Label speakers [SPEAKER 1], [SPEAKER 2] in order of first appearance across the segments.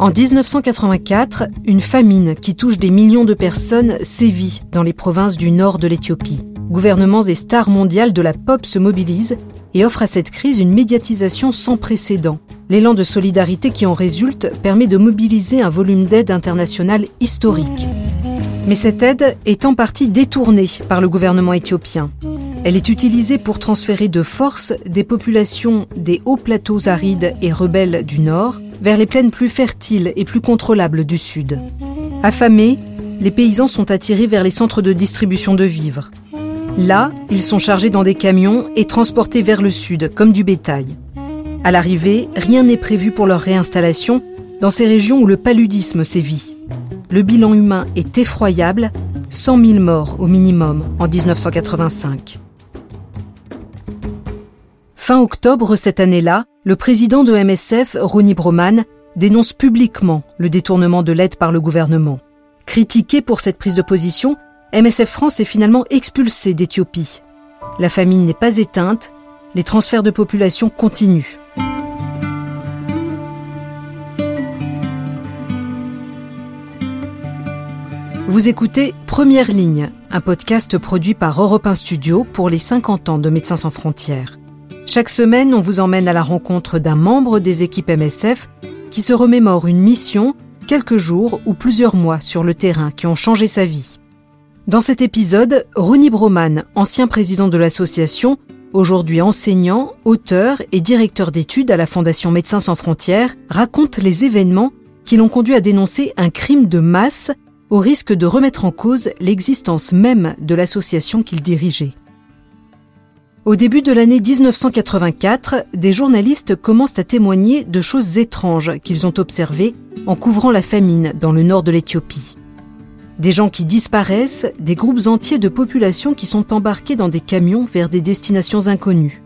[SPEAKER 1] En 1984, une famine qui touche des millions de personnes sévit dans les provinces du nord de l'Éthiopie. Gouvernements et stars mondiales de la pop se mobilisent et offrent à cette crise une médiatisation sans précédent. L'élan de solidarité qui en résulte permet de mobiliser un volume d'aide internationale historique. Mais cette aide est en partie détournée par le gouvernement éthiopien. Elle est utilisée pour transférer de force des populations des hauts plateaux arides et rebelles du nord vers les plaines plus fertiles et plus contrôlables du sud. Affamés, les paysans sont attirés vers les centres de distribution de vivres. Là, ils sont chargés dans des camions et transportés vers le sud, comme du bétail. À l'arrivée, rien n'est prévu pour leur réinstallation dans ces régions où le paludisme sévit. Le bilan humain est effroyable, 100 000 morts au minimum en 1985. Fin octobre cette année-là, le président de MSF, Ronnie Broman, dénonce publiquement le détournement de l'aide par le gouvernement. Critiqué pour cette prise de position, MSF France est finalement expulsé d'Éthiopie. La famine n'est pas éteinte, les transferts de population continuent. Vous écoutez Première Ligne, un podcast produit par Europe 1 Studio pour les 50 ans de Médecins sans frontières. Chaque semaine, on vous emmène à la rencontre d'un membre des équipes MSF qui se remémore une mission, quelques jours ou plusieurs mois sur le terrain qui ont changé sa vie. Dans cet épisode, Ronnie Broman, ancien président de l'association, aujourd'hui enseignant, auteur et directeur d'études à la Fondation Médecins sans frontières, raconte les événements qui l'ont conduit à dénoncer un crime de masse au risque de remettre en cause l'existence même de l'association qu'il dirigeait. Au début de l'année 1984, des journalistes commencent à témoigner de choses étranges qu'ils ont observées en couvrant la famine dans le nord de l'Éthiopie. Des gens qui disparaissent, des groupes entiers de populations qui sont embarqués dans des camions vers des destinations inconnues.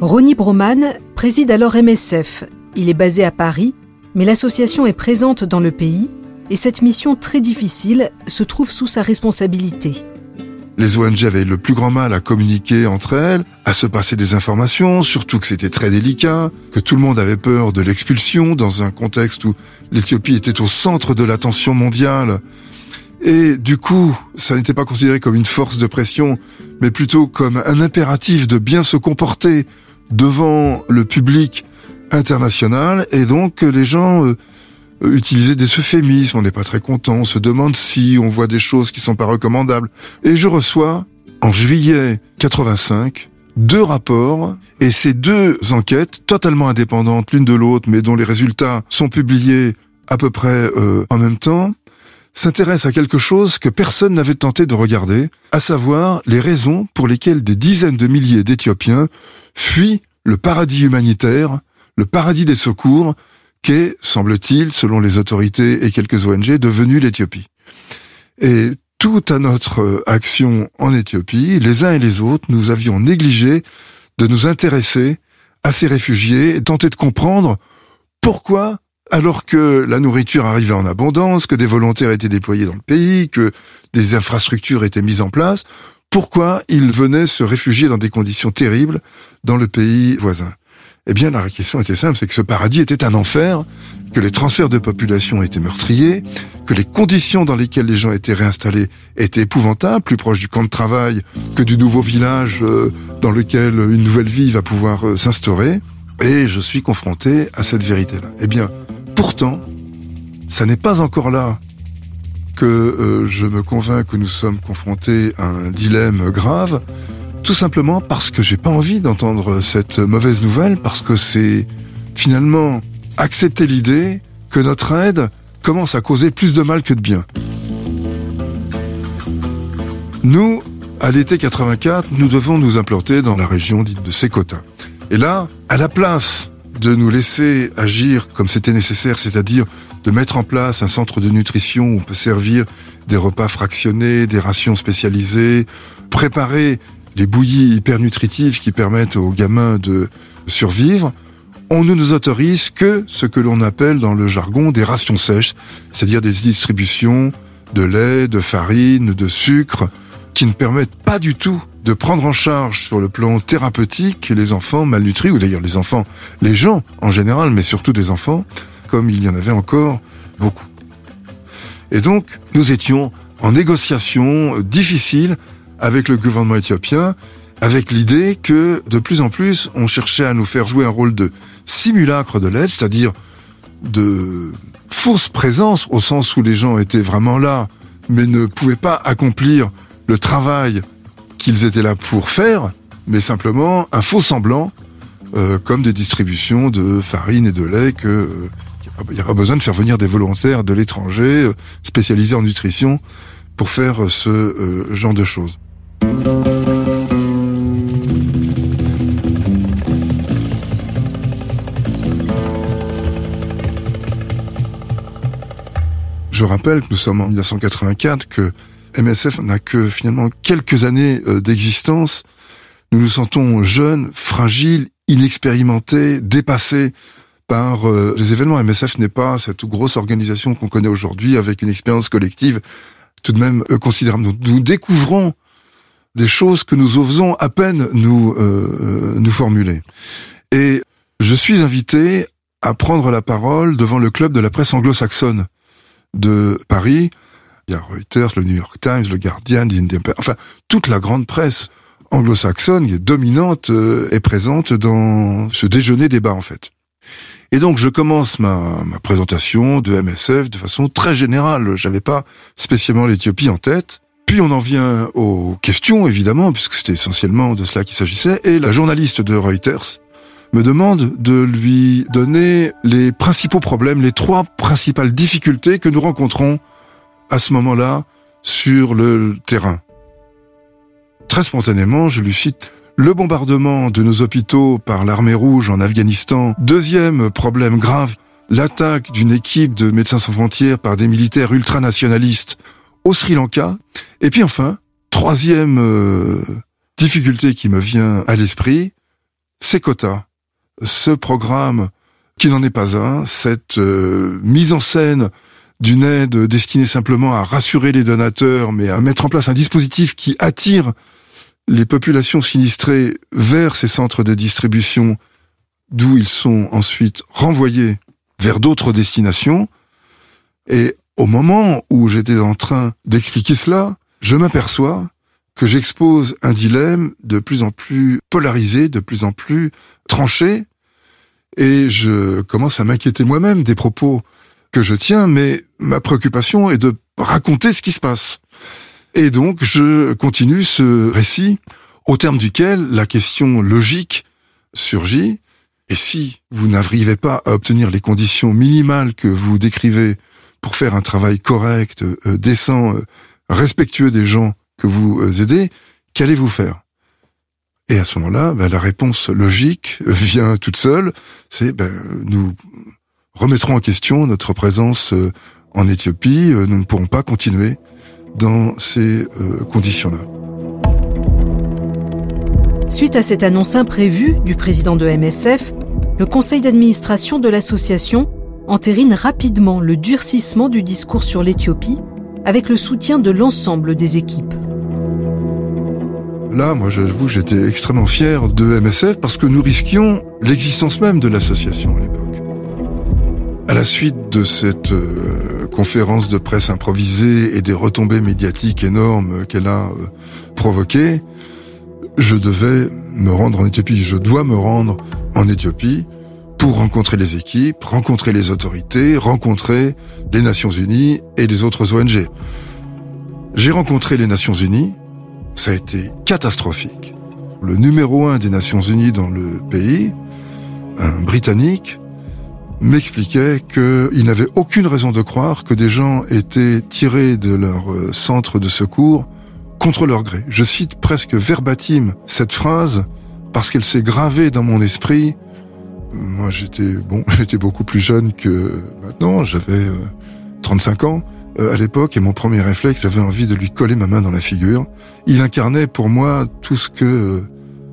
[SPEAKER 1] Ronnie Broman préside alors MSF. Il est basé à Paris, mais l'association est présente dans le pays et cette mission très difficile se trouve sous sa responsabilité.
[SPEAKER 2] Les ONG avaient le plus grand mal à communiquer entre elles, à se passer des informations, surtout que c'était très délicat, que tout le monde avait peur de l'expulsion dans un contexte où l'Éthiopie était au centre de l'attention mondiale. Et du coup, ça n'était pas considéré comme une force de pression, mais plutôt comme un impératif de bien se comporter devant le public international. Et donc, les gens euh, utiliser des euphémismes, on n'est pas très content, on se demande si on voit des choses qui sont pas recommandables. Et je reçois, en juillet 85, deux rapports, et ces deux enquêtes, totalement indépendantes l'une de l'autre, mais dont les résultats sont publiés à peu près euh, en même temps, s'intéressent à quelque chose que personne n'avait tenté de regarder, à savoir les raisons pour lesquelles des dizaines de milliers d'Éthiopiens fuient le paradis humanitaire, le paradis des secours, semble-t-il, selon les autorités et quelques ONG, devenue l'Éthiopie. Et toute à notre euh, action en Éthiopie, les uns et les autres, nous avions négligé de nous intéresser à ces réfugiés et tenter de comprendre pourquoi, alors que la nourriture arrivait en abondance, que des volontaires étaient déployés dans le pays, que des infrastructures étaient mises en place, pourquoi ils venaient se réfugier dans des conditions terribles dans le pays voisin. Eh bien, la question était simple, c'est que ce paradis était un enfer, que les transferts de population étaient meurtriers, que les conditions dans lesquelles les gens étaient réinstallés étaient épouvantables, plus proches du camp de travail que du nouveau village euh, dans lequel une nouvelle vie va pouvoir euh, s'instaurer. Et je suis confronté à cette vérité-là. Eh bien, pourtant, ça n'est pas encore là que euh, je me convainc que nous sommes confrontés à un dilemme grave, tout simplement parce que j'ai pas envie d'entendre cette mauvaise nouvelle, parce que c'est finalement accepter l'idée que notre aide commence à causer plus de mal que de bien. Nous, à l'été 84, nous devons nous implanter dans la région dite de Sécota. Et là, à la place de nous laisser agir comme c'était nécessaire, c'est-à-dire de mettre en place un centre de nutrition où on peut servir des repas fractionnés, des rations spécialisées, préparer les bouillies hyper nutritives qui permettent aux gamins de survivre, on ne nous autorise que ce que l'on appelle dans le jargon des rations sèches, c'est-à-dire des distributions de lait, de farine, de sucre, qui ne permettent pas du tout de prendre en charge sur le plan thérapeutique les enfants malnutris, ou d'ailleurs les enfants, les gens en général, mais surtout des enfants, comme il y en avait encore beaucoup. Et donc, nous étions en négociation difficile avec le gouvernement éthiopien, avec l'idée que de plus en plus, on cherchait à nous faire jouer un rôle de simulacre de l'aide, c'est-à-dire de fausse présence, au sens où les gens étaient vraiment là, mais ne pouvaient pas accomplir le travail qu'ils étaient là pour faire, mais simplement un faux semblant, euh, comme des distributions de farine et de lait que euh, il n'y a pas besoin de faire venir des volontaires de l'étranger euh, spécialisés en nutrition pour faire ce euh, genre de choses. Je rappelle que nous sommes en 1984, que MSF n'a que finalement quelques années euh, d'existence. Nous nous sentons jeunes, fragiles, inexpérimentés, dépassés par euh, les événements. MSF n'est pas cette grosse organisation qu'on connaît aujourd'hui avec une expérience collective tout de même euh, considérable. Nous, nous, découvrons des choses que nous osons à peine nous euh, nous formuler. Et je suis invité à prendre la parole devant le club de la presse anglo-saxonne de Paris. Il y a Reuters, le New York Times, le Guardian, enfin toute la grande presse anglo-saxonne qui est dominante euh, est présente dans ce déjeuner débat en fait. Et donc je commence ma, ma présentation de MSF de façon très générale. J'avais pas spécialement l'Éthiopie en tête. Puis on en vient aux questions, évidemment, puisque c'était essentiellement de cela qu'il s'agissait. Et la journaliste de Reuters me demande de lui donner les principaux problèmes, les trois principales difficultés que nous rencontrons à ce moment-là sur le terrain. Très spontanément, je lui cite le bombardement de nos hôpitaux par l'armée rouge en Afghanistan. Deuxième problème grave, l'attaque d'une équipe de Médecins sans frontières par des militaires ultranationalistes au Sri Lanka. Et puis enfin, troisième euh, difficulté qui me vient à l'esprit, c'est quotas. Ce programme qui n'en est pas un, cette euh, mise en scène d'une aide destinée simplement à rassurer les donateurs, mais à mettre en place un dispositif qui attire les populations sinistrées vers ces centres de distribution, d'où ils sont ensuite renvoyés vers d'autres destinations. Et au moment où j'étais en train d'expliquer cela, je m'aperçois que j'expose un dilemme de plus en plus polarisé, de plus en plus tranché, et je commence à m'inquiéter moi-même des propos que je tiens, mais ma préoccupation est de raconter ce qui se passe. Et donc, je continue ce récit au terme duquel la question logique surgit. Et si vous n'arrivez pas à obtenir les conditions minimales que vous décrivez pour faire un travail correct, euh, décent, euh, respectueux des gens que vous euh, aidez, qu'allez-vous faire? Et à ce moment-là, ben, la réponse logique vient toute seule, c'est ben, nous remettrons en question notre présence en Éthiopie, nous ne pourrons pas continuer dans ces euh, conditions-là.
[SPEAKER 1] Suite à cette annonce imprévue du président de MSF, le conseil d'administration de l'association entérine rapidement le durcissement du discours sur l'Éthiopie avec le soutien de l'ensemble des équipes.
[SPEAKER 2] Là, moi, j'avoue, j'étais extrêmement fier de MSF parce que nous risquions l'existence même de l'association à l'époque. À la suite de cette euh, conférence de presse improvisée et des retombées médiatiques énormes qu'elle a euh, provoquées, je devais me rendre en Éthiopie. Je dois me rendre en Éthiopie pour rencontrer les équipes, rencontrer les autorités, rencontrer les Nations Unies et les autres ONG. J'ai rencontré les Nations Unies, ça a été catastrophique. Le numéro un des Nations Unies dans le pays, un Britannique, m'expliquait qu'il n'avait aucune raison de croire que des gens étaient tirés de leur euh, centre de secours contre leur gré. Je cite presque verbatim cette phrase parce qu'elle s'est gravée dans mon esprit. Moi, j'étais bon, j'étais beaucoup plus jeune que maintenant. J'avais 35 euh, ans euh, à l'époque et mon premier réflexe, j'avais envie de lui coller ma main dans la figure. Il incarnait pour moi tout ce que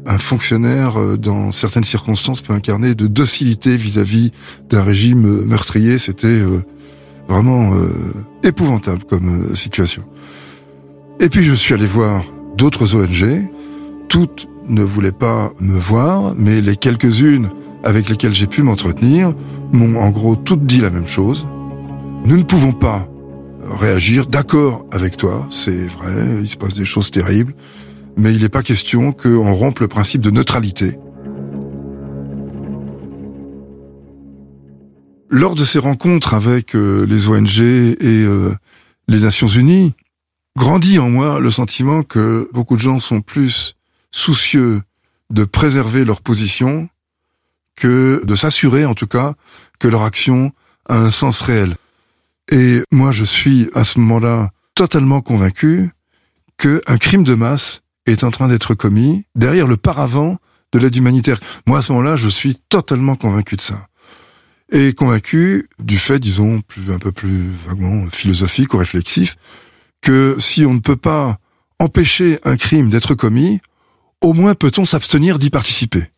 [SPEAKER 2] un fonctionnaire, euh, dans certaines circonstances, peut incarner de docilité vis-à-vis d'un régime euh, meurtrier. C'était euh, vraiment épouvantable comme situation. Et puis je suis allé voir d'autres ONG. Toutes ne voulaient pas me voir, mais les quelques-unes avec lesquels j'ai pu m'entretenir m'ont en gros toutes dit la même chose. Nous ne pouvons pas réagir, d'accord avec toi, c'est vrai, il se passe des choses terribles, mais il n'est pas question qu'on rompe le principe de neutralité. Lors de ces rencontres avec euh, les ONG et euh, les Nations Unies, grandit en moi le sentiment que beaucoup de gens sont plus soucieux de préserver leur position que de s'assurer, en tout cas, que leur action a un sens réel. Et moi, je suis à ce moment-là totalement convaincu qu'un crime de masse est en train d'être commis derrière le paravent de l'aide humanitaire. Moi, à ce moment-là, je suis totalement convaincu de ça. Et convaincu du fait, disons, plus, un peu plus vaguement philosophique ou réflexif, que si on ne peut pas empêcher un crime d'être commis, au moins peut-on s'abstenir d'y participer.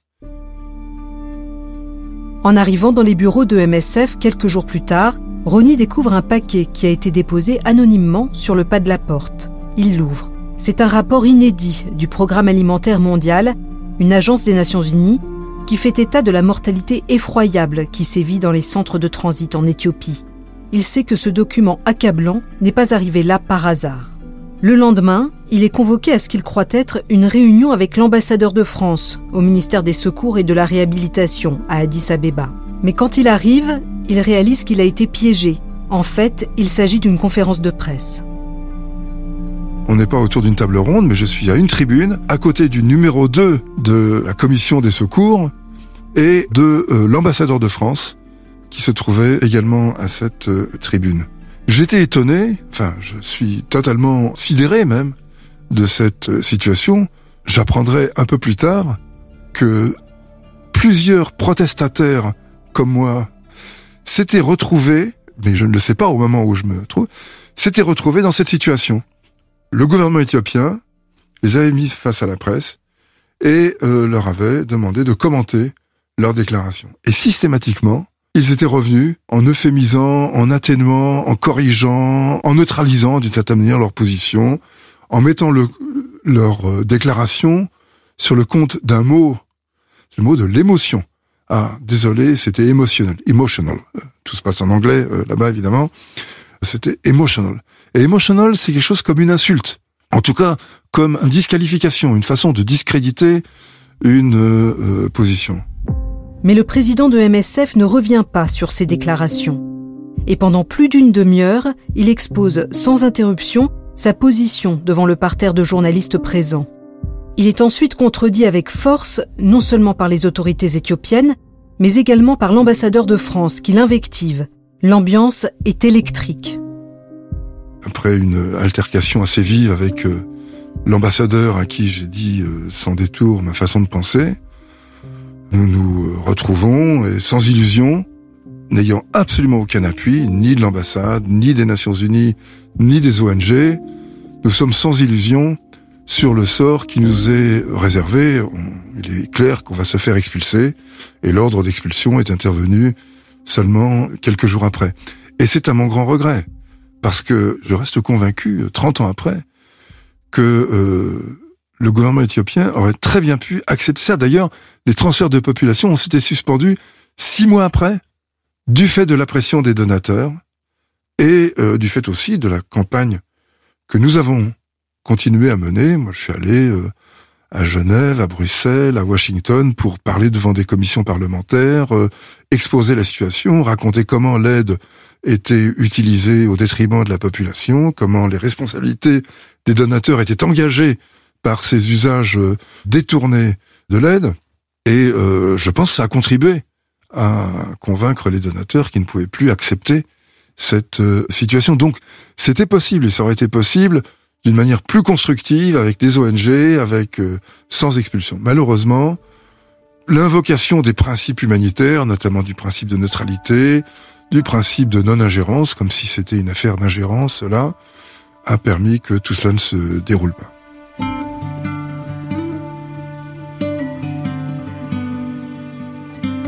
[SPEAKER 1] En arrivant dans les bureaux de MSF quelques jours plus tard, Ronnie découvre un paquet qui a été déposé anonymement sur le pas de la porte. Il l'ouvre. C'est un rapport inédit du Programme alimentaire mondial, une agence des Nations Unies, qui fait état de la mortalité effroyable qui sévit dans les centres de transit en Éthiopie. Il sait que ce document accablant n'est pas arrivé là par hasard. Le lendemain, il est convoqué à ce qu'il croit être une réunion avec l'ambassadeur de France au ministère des Secours et de la Réhabilitation à Addis Abeba. Mais quand il arrive, il réalise qu'il a été piégé. En fait, il s'agit d'une conférence de presse.
[SPEAKER 2] On n'est pas autour d'une table ronde, mais je suis à une tribune, à côté du numéro 2 de la commission des secours et de euh, l'ambassadeur de France, qui se trouvait également à cette euh, tribune. J'étais étonné, enfin je suis totalement sidéré même, de cette euh, situation. J'apprendrai un peu plus tard que plusieurs protestataires comme moi s'étaient retrouvés, mais je ne le sais pas au moment où je me trouve, s'étaient retrouvés dans cette situation. Le gouvernement éthiopien les avait mis face à la presse et euh, leur avait demandé de commenter leur déclaration. Et systématiquement, ils étaient revenus en euphémisant, en atténuant, en corrigeant, en neutralisant d'une certaine manière leur position, en mettant le, leur euh, déclaration sur le compte d'un mot, c'est le mot de l'émotion. Ah, désolé, c'était émotionnel, emotional. Euh, tout se passe en anglais euh, là-bas évidemment. C'était emotional. Et emotional, c'est quelque chose comme une insulte. En tout cas, comme une disqualification, une façon de discréditer une euh, position.
[SPEAKER 1] Mais le président de MSF ne revient pas sur ces déclarations. Et pendant plus d'une demi-heure, il expose sans interruption sa position devant le parterre de journalistes présents. Il est ensuite contredit avec force, non seulement par les autorités éthiopiennes, mais également par l'ambassadeur de France qui l'invective. L'ambiance est électrique.
[SPEAKER 2] Après une altercation assez vive avec euh, l'ambassadeur à qui j'ai dit euh, sans détour ma façon de penser, nous nous euh, retrouvons et sans illusion, n'ayant absolument aucun appui, ni de l'ambassade, ni des Nations Unies, ni des ONG, nous sommes sans illusion sur le sort qui nous est réservé. il est clair qu'on va se faire expulser et l'ordre d'expulsion est intervenu seulement quelques jours après. Et c'est à mon grand regret, parce que je reste convaincu, 30 ans après, que euh, le gouvernement éthiopien aurait très bien pu accepter ça. D'ailleurs, les transferts de population ont été suspendus six mois après, du fait de la pression des donateurs et euh, du fait aussi de la campagne que nous avons continué à mener. Moi, je suis allé euh, à Genève, à Bruxelles, à Washington pour parler devant des commissions parlementaires, euh, exposer la situation, raconter comment l'aide était utilisée au détriment de la population, comment les responsabilités des donateurs étaient engagées par ces usages euh, détournés de l'aide. Et je pense que ça a contribué à convaincre les donateurs qui ne pouvaient plus accepter cette situation. Donc, c'était possible et ça aurait été possible d'une manière plus constructive avec les ONG, avec euh, sans expulsion. Malheureusement, l'invocation des principes humanitaires, notamment du principe de neutralité, du principe de non-ingérence, comme si c'était une affaire d'ingérence, là, a permis que tout cela ne se déroule pas.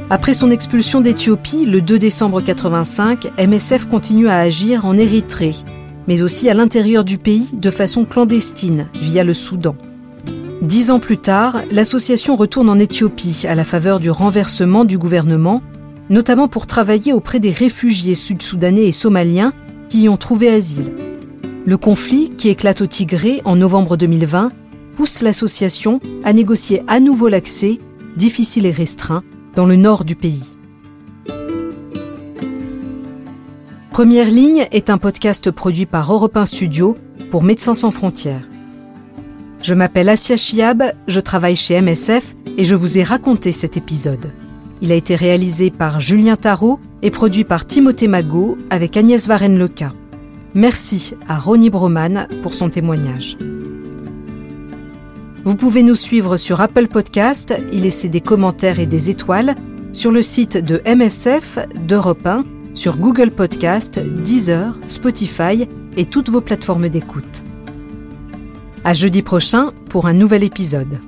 [SPEAKER 1] Après son expulsion d'Éthiopie le 2 décembre 85, MSF continue à agir en Érythrée, mais aussi à l'intérieur du pays de façon clandestine via le Soudan. Dix ans plus tard, l'association retourne en Éthiopie à la faveur du renversement du gouvernement, notamment pour travailler auprès des réfugiés sud-soudanais et somaliens qui y ont trouvé asile. Le conflit, qui éclate au Tigré en novembre 2020, pousse l'association à négocier à nouveau l'accès, difficile et restreint, dans le nord du pays. Première ligne est un podcast produit par Europe 1 Studio pour Médecins sans frontières. Je m'appelle Asia Chiab, je travaille chez MSF et je vous ai raconté cet épisode. Il a été réalisé par Julien Tarot et produit par Timothée Magot avec Agnès Varenne-Leca. Merci à Ronnie Broman pour son témoignage. Vous pouvez nous suivre sur Apple Podcast, y laisser des commentaires et des étoiles, sur le site de MSF, d'Europe 1, sur Google Podcast, Deezer, Spotify et toutes vos plateformes d'écoute. À jeudi prochain pour un nouvel épisode.